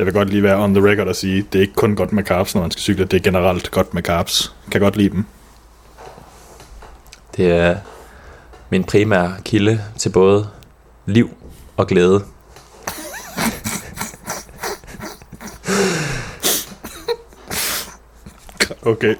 Jeg vil godt lige være on the record og sige, det er ikke kun godt med carbs, når man skal cykle. Det er generelt godt med carbs. Kan godt lide dem. Det er min primære kilde til både liv og glæde. Okay.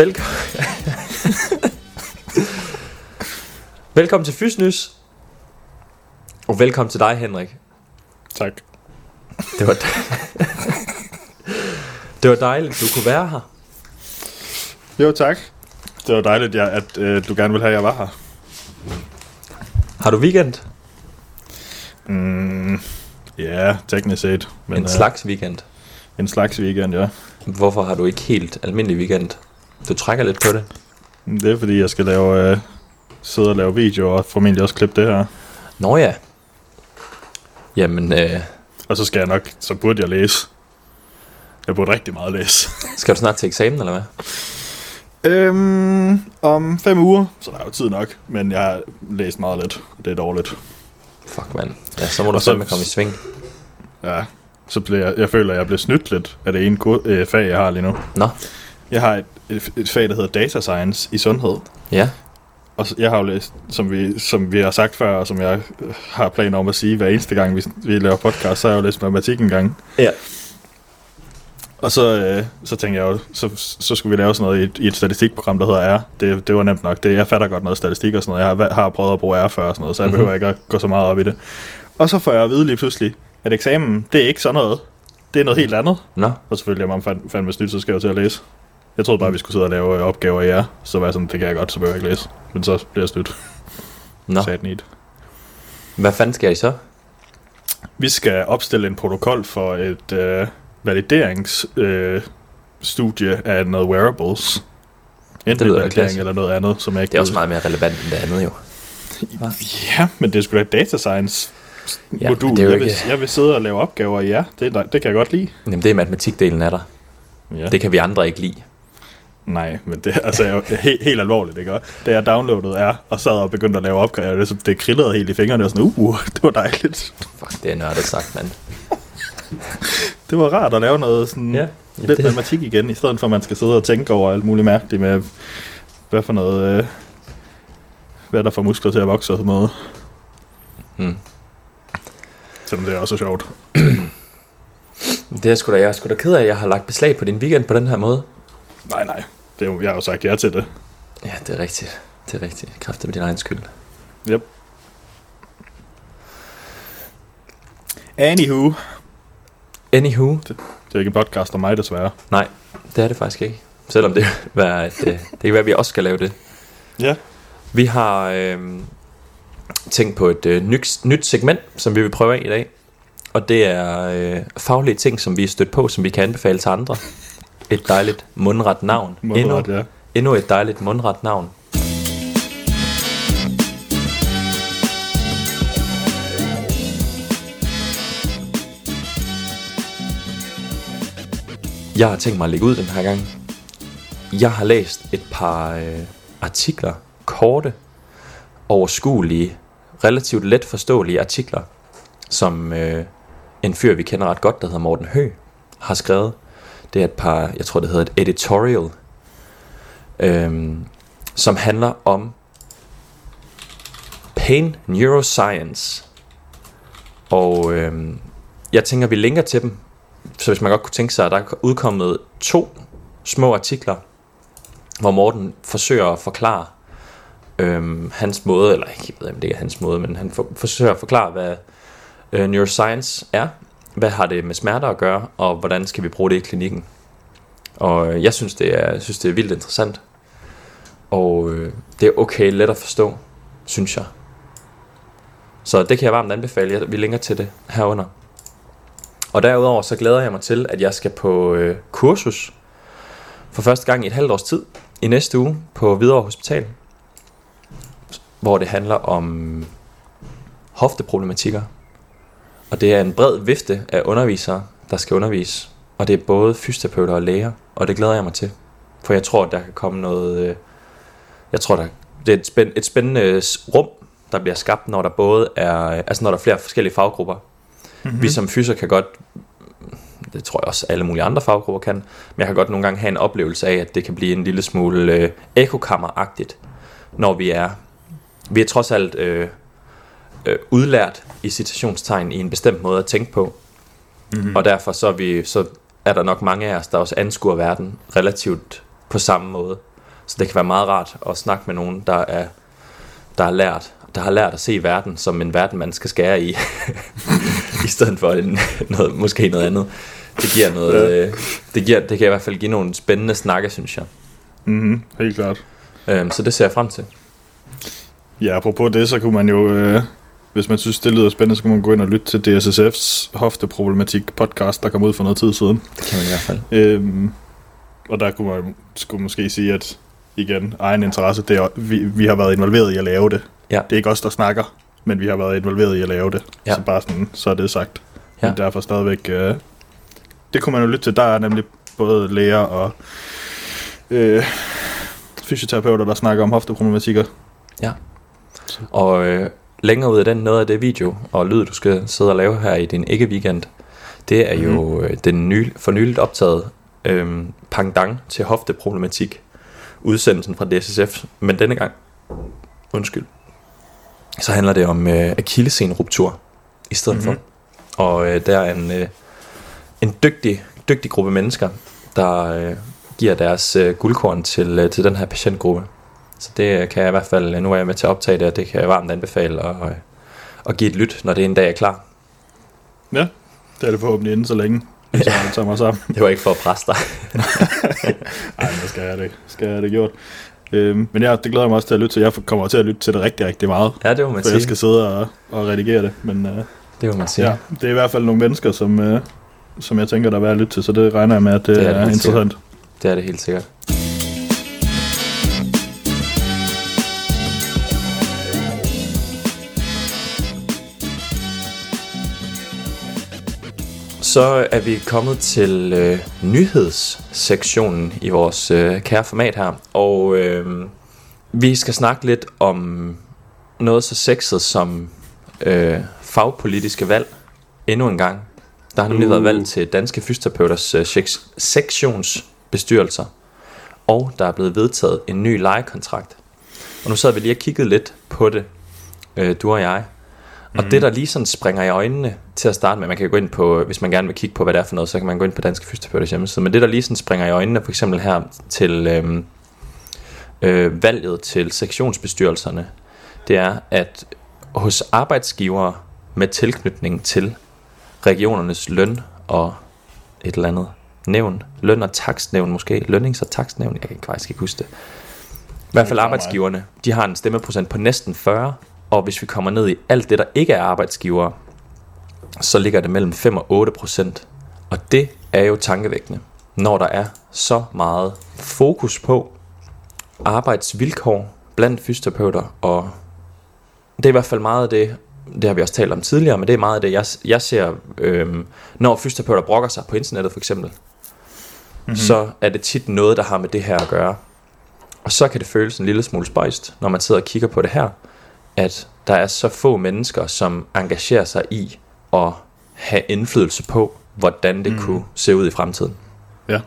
Velkommen. velkommen til Fysnys. Og velkommen til dig, Henrik. Tak. Det var, det var dejligt, du kunne være her. Jo, tak. Det var dejligt, ja, at øh, du gerne vil have, at jeg var her. Har du weekend? Mm, ja, teknisk set. Men, en slags weekend. En slags weekend, ja. Hvorfor har du ikke helt almindelig weekend? Du trækker lidt på det. Det er fordi, jeg skal lave, øh, sidde og lave video og formentlig også klippe det her. Nå ja. Jamen, øh, Og så skal jeg nok, så burde jeg læse. Jeg burde rigtig meget læse. skal du snart til eksamen, eller hvad? øhm, om fem uger, så der er jo tid nok. Men jeg har læst meget lidt, og det er dårligt. Fuck, mand. Ja, så må du Og så- fandme komme i sving. Ja, så bliver jeg, jeg føler, at jeg bliver snydt lidt af det ene ko- øh, fag, jeg har lige nu. Nå, Jeg har et, et, et fag, der hedder Data Science i sundhed. ja. Og jeg har jo læst, som vi, som vi har sagt før, og som jeg øh, har planer om at sige hver eneste gang, vi, vi laver podcast, så har jeg jo læst matematik en gang. Ja. Og så, øh, så tænkte jeg jo, så, så skulle vi lave sådan noget i et, i et statistikprogram, der hedder R. Det, det var nemt nok. Det, jeg fatter godt noget statistik og sådan noget. Jeg har, har prøvet at bruge R før og sådan noget, så jeg Mhm. behøver ikke at gå så meget op i det. Og så får jeg at vide lige pludselig, at eksamen, det er ikke sådan noget. Det er noget helt andet. Nå, Og selvfølgelig, var fand, fandme snydt, så skal jeg jo til at læse. Jeg troede bare, vi skulle sidde og lave øh, opgaver i R. Så var jeg sådan, det kan jeg godt, så behøver jeg ikke læse. Men så bliver jeg snydt. nå. Sat need. Hvad fanden skal I så? Vi skal opstille en protokol for et øh, validereringsstudie øh, af noget wearables. Enten Det validering eller noget andet, som jeg ikke Det er også ved. meget mere relevant end det andet, jo. Ja, men det er sgu da data science Ja, modul. det er jo jeg, vil, ikke- jeg vil sidde og lave opgaver, ja. Det, det kan jeg godt lide. Jamen, det er matematikdelen af dig. Ja. Det kan vi andre ikke lide. Nej, men det altså, er jo helt, helt alvorligt, ikke? Og Da jeg downloadede er og sad og begyndte at lave opgaver, det, det krillede helt i fingrene, og sådan, uh, det var dejligt. Fuck, det er nørdet sagt, mand. Det var rart at lave noget sådan Ja, lidt det- matematik igen, i stedet for at man skal sidde og tænke over alt muligt mærkeligt med, hvad for noget, øh, hvad der får muskler til at vokse og sådan noget. Hmm. Selvom det er også sjovt. Det er sgu da, jeg er sgu da ked af, at jeg har lagt beslag på din weekend på den her måde. Nej, nej. Det er jo, jeg har jo sagt ja til det. Ja, det er rigtigt. Det er rigtigt. Kræfter med din egen skyld. Yep. Anywho. Anywho. Det er ikke en podcast om mig, desværre. Nej, det er det faktisk ikke. Selvom det, være, at, øh, det kan være, at vi også skal lave det. Ja. Vi har øh, tænkt på et øh, nyt, nyt segment, som vi vil prøve af i dag. Og det er øh, faglige ting, som vi er stødt på, som vi kan anbefale til andre. Et dejligt mundret navn. Mundret, endnu, ja. endnu et dejligt mundret navn. Jeg har tænkt mig at lægge ud den her gang. Jeg har læst et par øh, artikler, korte, overskuelige, relativt let forståelige artikler, som øh, en fyr, vi kender ret godt, der hedder Morten Hø, har skrevet. Det er et par, jeg tror det hedder et editorial, øhm, som handler om pain neuroscience. Og øhm, jeg tænker, vi linker til dem, så hvis man godt kunne tænke sig, at der er udkommet to små artikler, hvor Morten forsøger at forklare øhm, hans måde, eller jeg ved, ikke, om det er hans måde, men han for, forsøger at forklare, hvad øh, neuroscience er, hvad har det med smerter at gøre, og hvordan skal vi bruge det i klinikken. Og jeg synes, det er, jeg synes, det er vildt interessant. Og øh, det er okay let at forstå, synes jeg. Så det kan jeg varmt anbefale. Jeg- Vi linker til det herunder. Og derudover så glæder jeg mig til, at jeg skal på øh, kursus for første gang i et halvt års tid i næste uge på Hvidovre Hospital, hvor det handler om hofteproblematikker. Og det er en bred vifte af undervisere, der skal undervise. Og det er både fysioterapeuter og læger, og det glæder jeg mig til. For jeg tror, der kan komme noget... øh, Jeg tror, der, det er et, spænd, et spændende s- rum, der bliver skabt, når der både er... Altså når der er flere forskellige faggrupper. Mm-hmm. Vi som fyser kan godt det tror jeg også alle mulige andre faggrupper kan, men jeg kan godt nogle gange have en oplevelse af, at det kan blive en lille smule øh, ekokammeragtigt, når vi er, vi er trods alt øh, øh, udlært i citationstegn i en bestemt måde at tænke på, mm-hmm. og derfor så er, vi, så er der nok mange af os, der også anskuer verden relativt på samme måde. Så det kan være meget rart at snakke med nogen, der er der har lært, der har lært at se verden som en verden, man skal skære i, i stedet for en, noget, måske noget andet. Det giver noget, øh, det, giver, det kan i hvert fald give nogle spændende snakke, synes jeg. Mm-hmm, helt klart. Øhm, så det ser jeg frem til. Ja, apropos det, så kunne man jo, øh, hvis man synes, det lyder spændende, så kunne man gå ind og lytte til DSSF's hofteproblematik podcast, der kom ud for noget tid siden. Det kan man i hvert fald. Øhm, og der kunne man skulle måske sige, at igen, egen interesse, det er, vi, vi har været involveret i at lave det. Ja. Det er ikke os, der snakker, men vi har været involveret i at lave det. Ja. Så bare sådan, så er det sagt. Ja. Men derfor stadigvæk, øh, det kunne man jo lytte til. Der er nemlig både læger og øh, fysioterapeuter, der snakker om hofteproblematikker. Og øh, længere ud af den, noget af det video og lyd, du skal sidde og lave her i din ikke-weekend, det er jo øh, den ny, for nyligt optaget øh, pangdang til hofteproblematik, udsendelsen fra DSSF, men denne gang, undskyld, så handler det om øh, akillesenruptur i stedet mm-hmm. Mhm. for. Og øh, der er en, øh, en dygtig, dygtig gruppe mennesker, der øh, giver deres øh, guldkorn til, øh, til den her patientgruppe. Så det øh, kan jeg i hvert fald, nu er jeg med til at optage det, og det kan jeg varmt anbefale at, øh, at give et lyt, når det en dag er klar. Ja, det er det forhåbentlig inden så længe. Så jeg tager mig sammen. Det var ikke for at presse dig. Ej, men skal jeg det, skal jeg det gjort. Øhm, men ja, det glæder jeg mig også til at lytte til. Jeg kommer til at lytte til det rigtig, rigtig meget. ja, det må man For jeg sige. skal sidde og, og redigere det. Men øh, Det må man sige. ja, det er i hvert fald nogle mennesker, som, øh, som jeg tænker, der er værd at lytte til. Så det regner jeg med, at det, Det er det er, interessant. Det er det helt sikkert. Så er vi kommet til øh, nyhedssektionen i vores øh, kære format her, og øh, vi skal snakke lidt om noget så sexet som øh, fagpolitiske valg endnu en gang. Der har nemlig Uh. været valg til Danske Fysioterapeuters øh, sektionsbestyrelser, og der er blevet vedtaget en ny lejekontrakt. Og nu sad vi lige og kiggede lidt på det, øh, du og jeg. Og Mhm. det, der lige sådan springer i øjnene til at starte med, man kan gå ind på, hvis man gerne vil kigge på, hvad det er for noget, så kan man gå ind på Danske Fysioterapeuters hjemmeside. Men det, der lige sådan springer i øjnene, for eksempel her til øh, øh, valget til sektionsbestyrelserne, det er, at hos arbejdsgivere med tilknytning til regionernes løn og et eller andet nævn, løn- og takstnævn måske, lønnings- og takstnævn, jeg kan ikke- faktisk ikke huske det. I hvert fald arbejdsgiverne, de har en stemmeprocent på næsten 40, og hvis vi kommer ned i alt det, der ikke er arbejdsgivere, så ligger det mellem 5 og 8 procent. Og det er jo tankevækkende, når der er så meget fokus på arbejdsvilkår blandt fysioterapeuter, og det er i hvert fald meget af det, det har vi også talt om tidligere, men det er meget af det, jeg, jeg ser, øhm, når fysioterapeuter brokker sig på internettet for eksempel, mm-hmm. så er det tit noget, der har med det her at gøre. Og så kan det føles en lille smule spøjst, når man sidder og kigger på det her, at der er så få mennesker, som engagerer sig i at have indflydelse på, hvordan det mm. kunne se ud i fremtiden. Ja,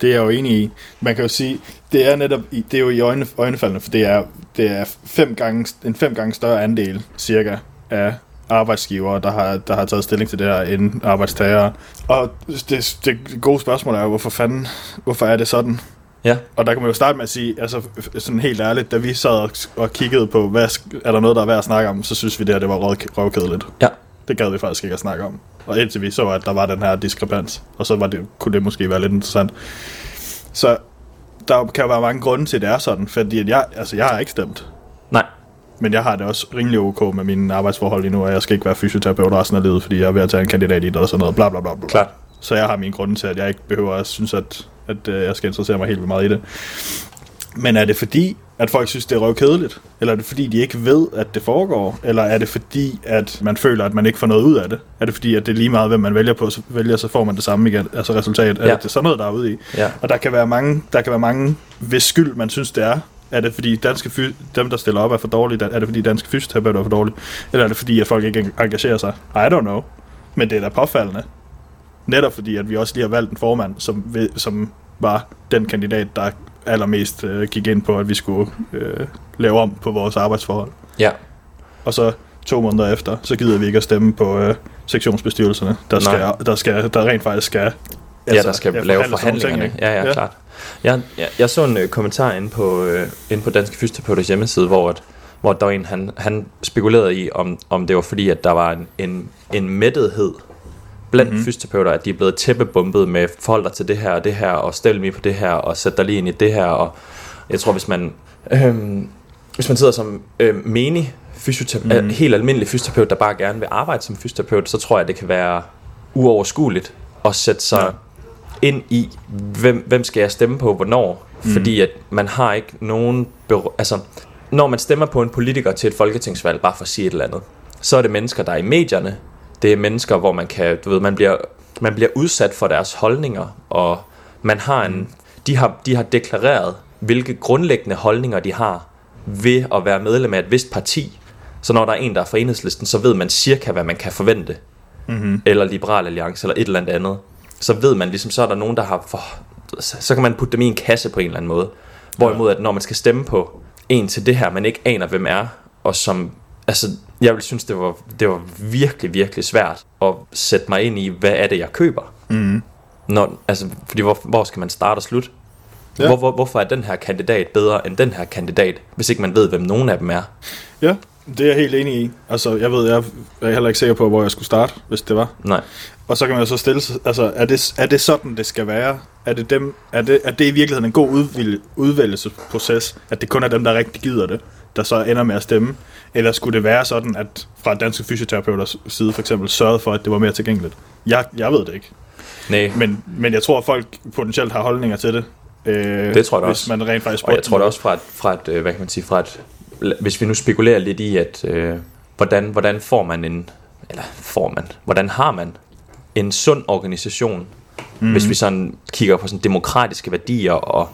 det er jeg jo enig i. Man kan jo sige, det er netop i, det er jo i øjne, øjnefaldene, for det er, det er fem gange, en fem gange større andel, cirka, af arbejdsgivere, der har, der har taget stilling til det her, end arbejdstagere. Og det, det gode spørgsmål er jo, hvorfor fanden, hvorfor er det sådan? Ja, Og der kan man jo starte med at sige, altså sådan helt ærligt, da vi sad og, kiggede på, hvad, er der noget, der er værd at snakke om, så synes vi det her, det var røv, røvkedeligt. ja, Det gad vi faktisk ikke at snakke om. Og indtil vi så, at der var den her diskrepans, og så var det, kunne det måske være lidt interessant. Så der kan jo være mange grunde til, at det er sådan, fordi at jeg, altså, jeg har ikke stemt. nej, Men jeg har det også rimelig ok med mine arbejdsforhold lige nu, og jeg skal ikke være fysioterapeut resten af livet, fordi jeg er ved at tage en kandidat i det og sådan noget, bla bla bla. bla. klart. Så jeg har mine grunde til, at jeg ikke behøver at synes, at, at øh, jeg skal interessere mig helt vildt meget i det. Men er det fordi, at folk synes, det er røvkedeligt? Eller er det fordi, de ikke ved, at det foregår? Eller er det fordi, at man føler, at man ikke får noget ud af det? Er det fordi, at det er lige meget, hvem man vælger på, så, vælger, så får man det samme igen, altså resultat? Er Ja. det sådan noget, der er ude i? Ja. Og der kan være mange, der kan være mange hvis skyld, man synes, det er. Er det fordi danske fy- dem, der stiller op, er for dårlige? Er det fordi danske fysioterapeuter er for dårlige? Eller er det fordi, at folk ikke engagerer sig? I don't know. Men det er da påfaldende. Netop fordi, at vi også lige har valgt en formand, som, ved- som var den kandidat, der allermest øh, gik ind på, at vi skulle øh, lave om på vores arbejdsforhold. Ja, Og så to måneder efter, så gider vi ikke at stemme på øh, sektionsbestyrelserne, der, Nej. skal, der, skal, der rent faktisk skal... ja der skal lave sådan nogle ting, forhandlingerne. Ja, ja, ja, klart. Jeg, jeg, jeg så en øh, kommentar inde på, øh, inde på Danske Fysioterapeuters hjemmeside, hvor, at, hvor der var en, han, han spekulerede i, om, om det var fordi, at der var en, en, en mættethed blandt Mhm. mm-hmm. fysioterapeuter, at de er blevet tæppebumpet med dig til det her og det her, og stil mig på det her, og sæt dig lige ind i det her, og jeg tror, hvis man, øhm, hvis man sidder som øh, menig fysioterapeut, Mhm. mm. helt almindelig fysioterapeut, der bare gerne vil arbejde som fysioterapeut, så tror jeg, det kan være uoverskueligt at sætte sig Ja. ind i, hvem, hvem skal jeg stemme på, hvornår, mm. fordi at man har ikke nogen, altså, når man stemmer på en politiker til et folketingsvalg, bare for at sige et eller andet, så er det mennesker, der er i medierne, det er mennesker, hvor man kan, du ved, man bliver, man bliver udsat for deres holdninger, og man har en, de, har, de har deklareret, hvilke grundlæggende holdninger de har ved at være medlem af et vist parti. Så når der er en, der er fra enhedslisten, så ved man cirka, hvad man kan forvente. Mm-hmm. Eller Liberal Alliance, eller et eller andet andet. Så ved man ligesom, så er der nogen, der har for, så, så kan man putte dem i en kasse på en eller anden måde. Hvorimod, at når man skal stemme på en til det her, man ikke aner, hvem er, og som, altså, jeg vil synes, det var, det var virkelig, virkelig svært at sætte mig ind i, hvad er det, jeg køber? Mm-hmm. Når, altså, fordi hvor, hvor skal man starte og slutte? Ja. Hvor, hvor, hvorfor er den her kandidat bedre end den her kandidat, hvis ikke man ved, hvem nogen af dem er? Ja, det er jeg helt enig i. Altså, jeg ved, jeg er heller ikke sikker på, hvor jeg skulle starte, hvis det var. Nej. Og så kan man jo så stille sig, altså, er det, er det sådan, det skal være? Er det, dem, er det, er det i virkeligheden en god udvælgelsesproces, at det kun er dem, der rigtig gider det, der så ender med at stemme? Eller skulle det være sådan, at fra danske fysioterapeuters side for eksempel sørgede for, at det var mere tilgængeligt? Jeg, jeg ved det ikke. Nej. Men, men jeg tror, at folk potentielt har holdninger til det. Øh, Det tror jeg hvis også. man rent faktisk Og jeg tror dem. også fra et, fra et øh, hvad kan man sige, fra et, hvis vi nu spekulerer lidt i, at øh, hvordan, hvordan får man en, eller får man, hvordan har man en sund organisation, mm. hvis vi sådan kigger på sådan demokratiske værdier og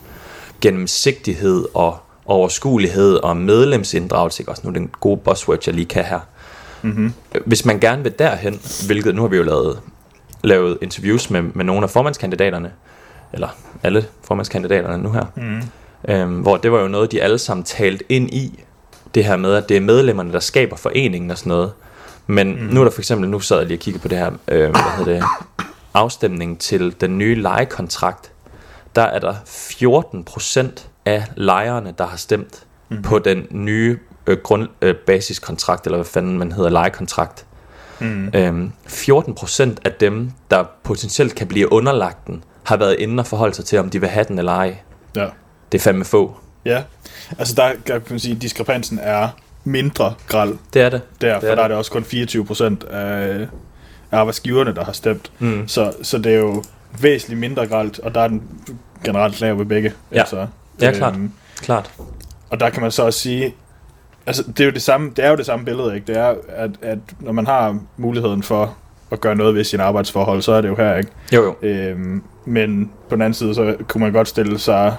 gennemsigtighed og overskuelighed og medlemsinddragelse, ikke? også nu er det en god buzzword, jeg lige kan her. Mhm. Hvis man gerne vil derhen, hvilket nu har vi jo lavet, lavet interviews med, med nogle af formandskandidaterne, eller alle formandskandidaterne nu her, Mhm. øhm, hvor det var jo noget, de alle sammen talte ind i, det her med, at det er medlemmerne, der skaber foreningen og sådan noget. Men mm. nu er der for eksempel, nu sad jeg lige og kiggede på det her, øh, hvad hedder det, afstemning til den nye lejekontrakt. Der er der 14 procent af lejerne, der har stemt mm. på den nye øh, grund, øh, basiskontrakt, eller hvad fanden man hedder, lejekontrakt. Mm. Øhm, 14 procent af dem, der potentielt kan blive underlagt den, har været inde og forholde sig til, om de vil have den eller ej. Ja. Det er fandme få. ja. Altså, der kan man sige, at diskrepansen er mindre gral Det er det. der, Det for er der er det. det også kun 24 procent af af arbejdsgiverne, der har stemt. Mm. Så, så det er jo væsentligt mindre gralt, og der er den generelt lav ved begge. Ja. Altså, Ja, klart. Klart. Og der kan man så også sige, altså det er jo det samme, det er jo det samme billede, ikke? Det er, at, at når man har muligheden for at gøre noget ved sin arbejdsforhold, så er det jo her, ikke? Jo, jo. Øhm, men på den anden side, så kunne man godt stille sig,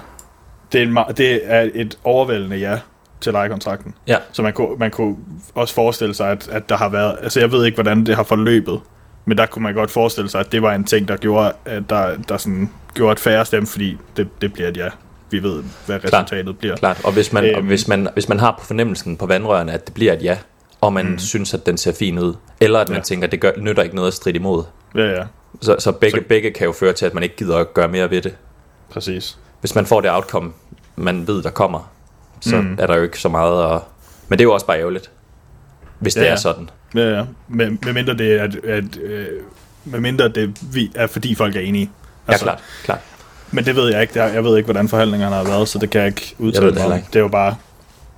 det er, en, det er et overvældende ja til lejekontrakten. Ja. Så man kunne, man kunne også forestille sig, at, at der har været, altså jeg ved ikke, hvordan det har forløbet, men der kunne man godt forestille sig, at det var en ting, der gjorde, at der, der sådan gjorde et færre stemme, fordi det, det bliver et ja. Vi ved, hvad resultatet bliver. Klart. Og hvis man, øhm. og hvis, man, hvis man har på fornemmelsen på vandrørene, at det bliver et ja, og man mm. synes, at den ser fin ud, eller at man Ja. tænker, at det gør, nytter ikke noget at stride imod, Ja, ja, så, så, begge, Så- begge kan jo føre til, at man ikke gider at gøre mere ved det. præcis. Hvis man får det outcome, man ved, der kommer, så Mm. er der jo ikke så meget at... Men det er jo også bare ærgerligt, hvis det Ja, er ja. sådan. Ja, ja. Men, med mindre det er, at, at øh, med mindre det er, fordi folk er enige. Ja, klart. klart. Men det ved jeg ikke. Er, jeg ved ikke, hvordan forhandlingerne har været, så det kan jeg ikke udtale mig om. Det er jo bare,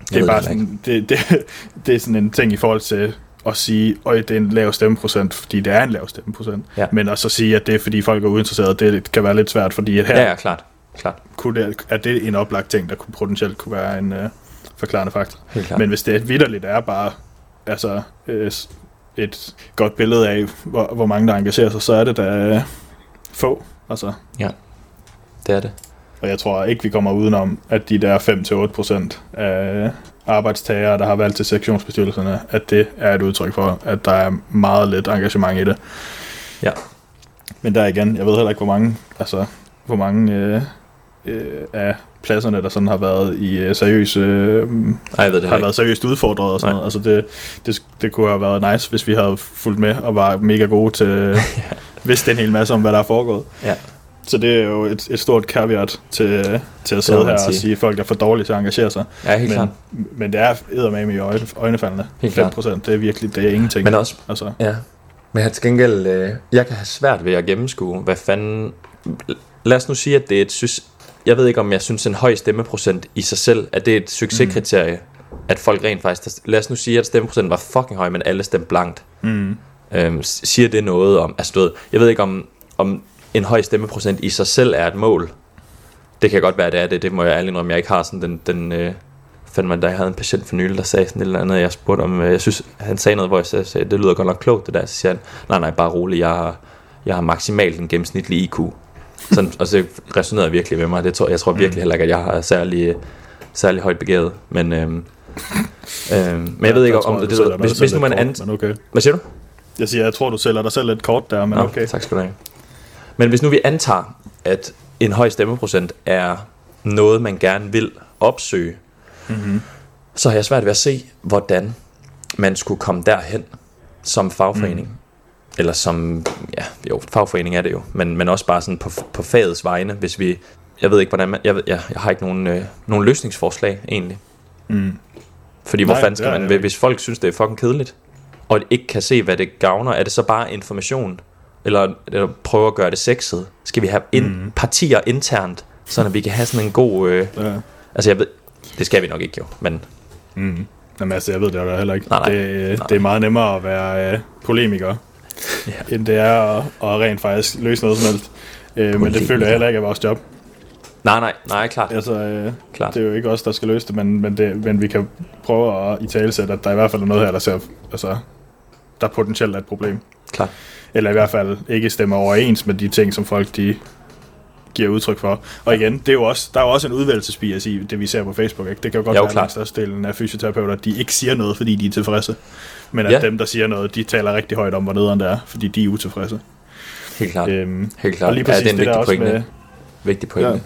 det Jeg er bare sådan, det, det, det er sådan en ting i forhold til at sige, at det er en lav stemmeprocent, fordi det er en lav stemmeprocent. Ja. Men at sige, at det er fordi folk er uinteresserede, det kan være lidt svært, fordi at her, Ja, ja, klart. klart. kunne det, er det en oplagt ting, der kunne potentielt kunne være en øh, forklarende faktor. Men hvis det vidderligt er bare altså, øh, et godt billede af, hvor, hvor mange der engagerer sig, så er det da øh, få. Altså, det er det. og jeg tror ikke, vi kommer udenom, at de der 5-8% af arbejdstagere, der har valgt til sektionsbestyrelserne, at det er et udtryk for, at der er meget lidt engagement i det. Ja. Men der igen, jeg ved heller ikke, hvor mange, altså, hvor mange øh, øh, af pladserne, der sådan har været i øh, seriøse øh, jeg ved det har her været seriøst udfordret og sådan Nej. noget. Altså det, det, det kunne have været nice, hvis vi havde fulgt med og var mega gode til vidste en hel masse om, hvad der er foregået. Ja. Så det er jo et, et stort caveat til, til at sidde her og sige. sige, at folk er for dårlige til at engagere sig. Ja, helt men, klart. men det er eddermame i øjne, øjnefaldende. Helt 5 procent, det er virkelig, det er ingenting. Men også, altså, ja. Men jeg til gengæld, øh, jeg kan have svært ved at gennemskue, hvad fanden... Lad os nu sige, at det er et... Synes, jeg ved ikke, om jeg synes, en høj stemmeprocent i sig selv, at det er et succeskriterie, mm. at folk rent faktisk... Lad os nu sige, at stemmeprocenten var fucking høj, men alle stemte blankt. mm, Øhm, siger det noget om... Altså, du ved, jeg ved ikke, om, om en høj stemmeprocent i sig selv er et mål. Det kan godt være, det er det. Det må jeg ærligt indrømme. Jeg ikke har sådan den... den øh, fandt man, da jeg havde en patient for nylig, der sagde sådan et eller andet, jeg spurgte om, øh, jeg synes, han sagde noget, hvor jeg sagde, det lyder godt nok klogt, det der, så siger han, nej, nej, bare rolig, jeg har, jeg har maksimalt en gennemsnitlig IQ. Sådan, og så resonerede virkelig med mig, det tror, jeg tror virkelig heller ikke, at jeg har særlig, særlig højt begæret, men, øhm, øhm, men jeg ved ikke, der om, jeg, det, det, hvis, hvis nu man andet, okay. hvad siger du? Jeg siger, jeg tror, du sælger dig selv lidt kort der, men Nå, okay. Tak skal du have. Men hvis nu vi antager, at en høj stemmeprocent er noget, man gerne vil opsøge, Mm-hmm. så har jeg svært ved at se, hvordan man skulle komme derhen som fagforening. Mm. Eller som, ja, jo, fagforening er det jo, men, men også bare sådan på, på fagets vegne, hvis vi, jeg ved ikke, hvordan man, jeg, ved, jeg, jeg har ikke nogen, øh, nogen løsningsforslag egentlig. Mm. Fordi hvor Nej, fanden det skal man, hvis folk synes, det er fucking kedeligt, og ikke kan se, hvad det gavner, er det så bare information, eller, eller prøve at gøre det sexet? Skal vi have ind, Mm. partier internt, så vi kan have sådan en god, øh, Ja. altså jeg ved, det skal vi nok ikke jo, men Mm. Jamen altså, jeg ved det jo heller ikke. Nej, nej. Det, Nej. det er meget nemmere at være øh, polemiker, Ja. end det er at, at rent faktisk løse noget som helst. Øh, men det føler jeg heller ikke er vores job. nej, nej, nej, klart, Altså, øh, klart. det er jo ikke os, der skal løse det, men, men, det, men vi kan prøve at i talesætte, at der i hvert fald er noget her, der ser, altså, der potentielt er et problem. Klart. Eller i hvert fald ikke stemmer overens med de ting, som folk de giver udtryk for. Og igen, det er jo også, der er jo også en udvælgelsesbias i det, vi ser på Facebook. Ikke? Det kan jo godt Jo, være, klart. at størstedelen af fysioterapeuter, de ikke siger noget, fordi de er tilfredse. Men at Ja. dem, der siger noget, de taler rigtig højt om, hvor nederen det er, fordi de er utilfredse. Helt klart, Øhm, helt klart. og lige præcis ja, det er en det vigtig også pointe. med, Vigtig pointe.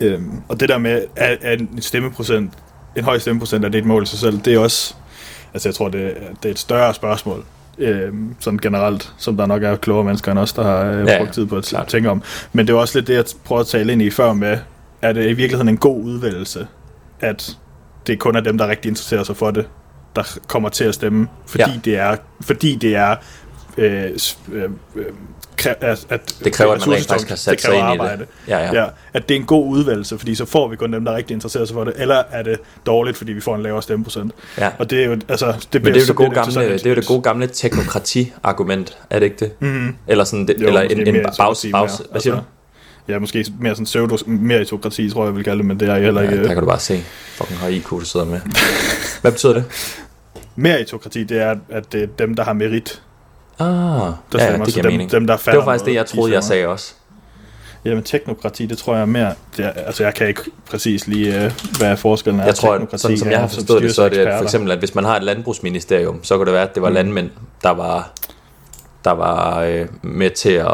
Øhm, og det der med, at, at en stemmeprocent, en høj stemmeprocent, er det et mål i sig selv, det er også, altså jeg tror, det, det er et større spørgsmål, øhm, sådan generelt, som der nok er klogere mennesker end os, der har øh, ja, brugt tid på at klart. tænke om. Men det er også lidt det, jeg prøver at tale ind i før med, er det i virkeligheden en god udvælgelse, at det kun er dem, der rigtig interesserer sig for det, der kommer til at stemme, fordi Ja. det er, fordi det er øh, øh, øh, kræ- at, at Det kræver, er at man rent faktisk har sat Det sig ind i arbejde. det. Ja, ja. Ja, at det er en god udvalgelse, fordi så får vi kun dem, der rigtig interesserer sig for det, eller er det dårligt, fordi vi får en lavere stemmeprocent. ja. Og det er jo, altså, det bliver, Men det er jo det gode sådan gamle, et- det er det gode gamle teknokrati-argument, er det ikke det? Mhm. Eller sådan, det, Jo, eller en, en bags, bags, hvad siger du? Altså, Ja, måske mere sådan pseudo, meritokrati, tror jeg, jeg vil kalde det, men det er heller Ja, ikke... der kan du bare se, fucking høj IQ, du sidder med. Hvad betyder det? meritokrati, det er, at det er dem, der har merit, Ah, der ja, det så giver dem, mening. dem, der Det var faktisk det, jeg de troede, jeg sagde også. Jamen, teknokrati, det tror jeg er mere... Det er, altså, jeg kan ikke præcis lige, uh, hvad forskellen er. Jeg tror, at sådan som jeg har forstået det, så er det at for eksempel, at hvis man har et landbrugsministerium, så kunne det være, at det var Mm. landmænd, der var, der var øh, med til at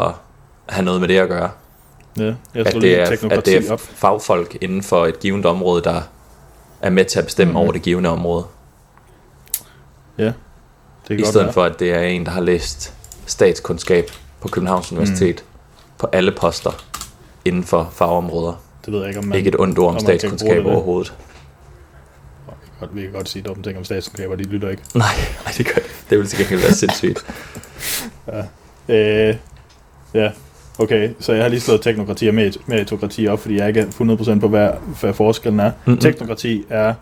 have noget med det at gøre. Ja, jeg At det, er, at det er fagfolk inden for et givet område, der er med til at bestemme Mhm. over det givende område. Det kan I stedet være. for, at det er en, der har læst statskundskab på Københavns Universitet på alle poster inden for fagområder. Det ved jeg ikke, om Man, ikke et ondt ord om om kan statskundskab bruge det. overhovedet. Godt, vi kan godt sige dumme ting om statskundskaber, de lytter ikke. Nej, nej, det gør det. Det vil til gengæld være sindssygt. Øh, ja, okay. Så jeg har lige slået teknokrati og merit- meritokrati op, fordi jeg ikke er 100% på, hvad, hvad forskellen er. Mhm. Teknokrati er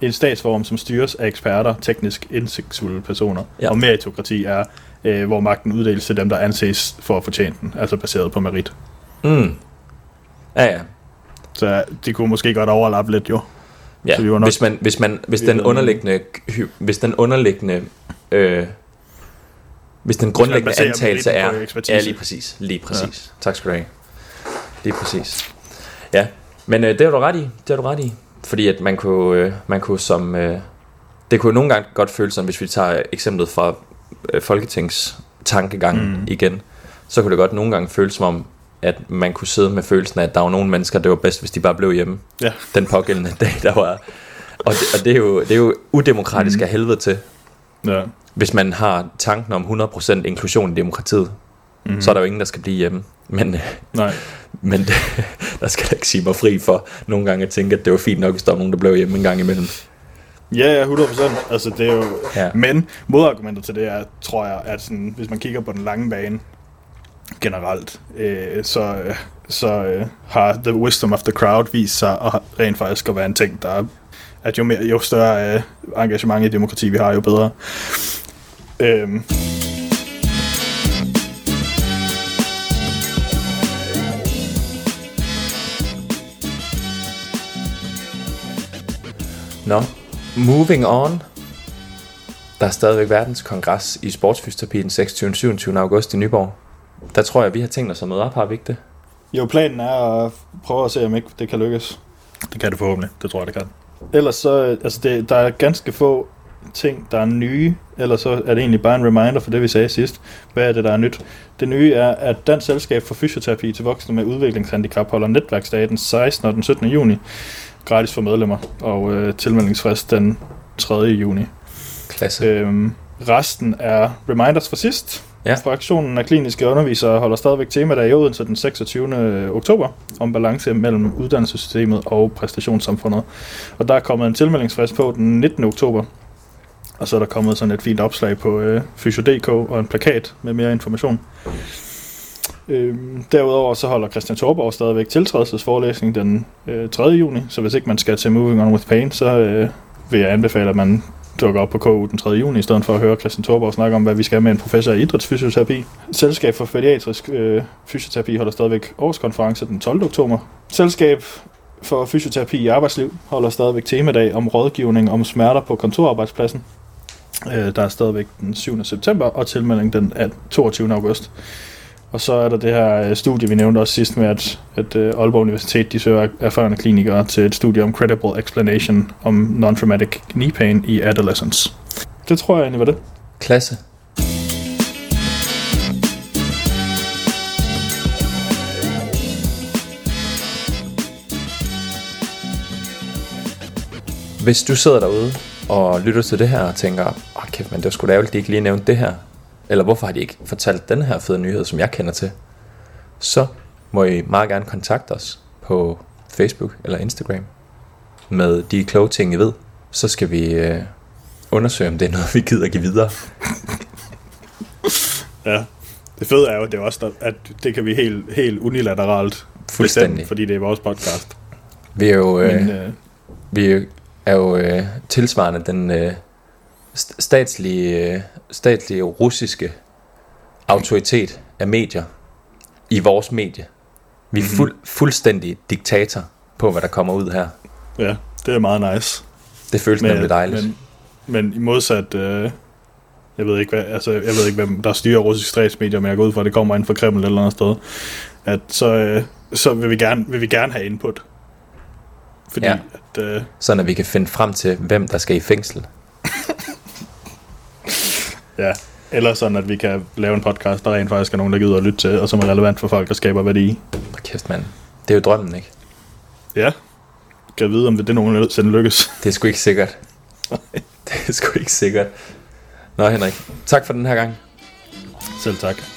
en statsform, som styres af eksperter, teknisk indsigtsfulde personer. Ja. Og meritokrati er, øh, hvor magten uddeles til dem, der anses for at fortjene den, altså baseret på merit. Mm. Ja, ja. Så det kunne måske godt overlappe lidt, jo. ja. Så vi var nok- Hvis, man, hvis, man, hvis vi den underliggende, hvis den underliggende, øh, hvis den grundlæggende dem antagelse er, ja, lige præcis, lige præcis. Ja. Tak skal du have. Lige præcis. Ja, men øh, det har du ret i, det har du ret i. Fordi at man kunne, øh, man kunne som, øh, det kunne nogle gange godt føles som, hvis vi tager eksemplet fra øh, Folketings tankegangen mm. igen, så kunne det godt nogle gange føles som om, at man kunne sidde med følelsen af, at der var nogle mennesker, det var bedst, hvis de bare blev hjemme Ja. den pågældende dag, der var. Og det, og det, er, jo, det er jo udemokratisk mm. af helvede til, Ja. hvis man har tanken om 100% inklusion i demokratiet. Mm. så er der jo ingen, der skal blive hjemme. Men, øh, Nej. men det, der skal jeg ikke sige mig fri for nogle gange at tænke, at det var fint nok, hvis der var nogen, der blev hjemme en gang imellem. Ja, ja, 100%. Altså, det er jo... Ja. Men modargumentet til det er, tror jeg, at sådan, hvis man kigger på den lange bane generelt, øh, så, øh, så øh, har the wisdom of the crowd vist sig at rent faktisk at være en ting, der er, at jo, mere, jo større øh, engagement i demokrati vi har, jo bedre. Øhm, Nå, moving on. Der er stadigvæk verdens kongres i sportsfysioterapi den 26. og 27. august i Nyborg. Der tror jeg, vi har tænkt os at møde op, har vi ikke det? jo, planen er at prøve at se, om ikke det kan lykkes. Det kan det forhåbentlig. Det tror jeg, det kan. Ellers så, altså det, der er ganske få ting, der er nye, ellers så er det egentlig bare en reminder for det, vi sagde sidst. Hvad er det, der er nyt? Det nye er, at Dansk Selskab for Fysioterapi til voksne med udviklingshandicap holder netværksdag den 16. og den 17. juni. Gratis for medlemmer, og øh, tilmeldingsfrist den 3. juni. Klasse. Øhm, resten er reminders fra sidst. Ja. Fraktionen af kliniske undervisere holder stadigvæk temadag i Odense den 26. oktober om balance mellem uddannelsessystemet og præstationssamfundet. Og der er kommet en tilmeldingsfrist på den 19. oktober. Og så er der kommet sådan et fint opslag på øh, Physio.dk og en plakat med mere information. Øhm, derudover så holder Christian Torborg stadigvæk tiltrædelsesforelæsning den øh, 3. juni, så hvis ikke man skal til Moving On With Pain, så øh, vil jeg anbefale, at man dukker op på KU den 3. juni, i stedet for at høre Christian Thorborg snakke om, hvad vi skal med en professor i idrætsfysioterapi. Selskab for pædiatrisk øh, fysioterapi holder stadigvæk årskonference den 12. oktober. Selskab for fysioterapi i arbejdsliv holder stadigvæk temadag om rådgivning om smerter på kontorarbejdspladsen. Øh, der er stadigvæk den 7. september, og tilmelding den 22. august. Og så er der det her øh, studie, vi nævnte også sidst med, at, at øh, Aalborg Universitet de søger erfarne klinikere til et studie om credible explanation om non-traumatic knee pain i adolescence. Det tror jeg egentlig var det. Klasse. Hvis du sidder derude og lytter til det her og tænker, åh oh, kæft, men det var sgu da ærgerligt, de ikke lige nævnte det her. Eller hvorfor har de ikke fortalt den her fede nyhed, som jeg kender til? Så må I meget gerne kontakte os på Facebook eller Instagram med de kloge ting, I ved. Så skal vi øh, undersøge, om det er noget, vi gider give videre. Ja. Det fede er jo, det er også, at det kan vi helt, helt unilateralt Fuldstændig. bestemme, fordi det er vores podcast. Vi er jo, øh, Men, øh, vi er jo øh, tilsvarende den øh, statslige, statslige russiske autoritet af medier i vores medie. Vi er Mhm. fuld, fuldstændig diktator på, hvad der kommer ud her. ja, det er meget nice. Det føles men, nemlig dejligt. Men, Men, men i modsat, øh, jeg ved ikke, hvad, altså, jeg ved ikke, hvem der styrer russiske statsmedier, men jeg går ud fra, at det kommer ind fra Kreml eller andet sted, at så, øh, så vil, vi gerne, vil vi gerne have input. Fordi Ja. at, øh, sådan at vi kan finde frem til, hvem der skal i fængsel. Ja, eller sådan, at vi kan lave en podcast, der rent faktisk er nogen, der gider at lytte til, og som er relevant for folk, der skaber værdi. Hold kæft, mand. Det er jo drømmen, ikke? Ja, kan jeg vide, om det, det nogensinde lykkes. Det er sgu ikke sikkert. det er sgu ikke sikkert. Nå, Henrik. Tak for den her gang. Selv tak.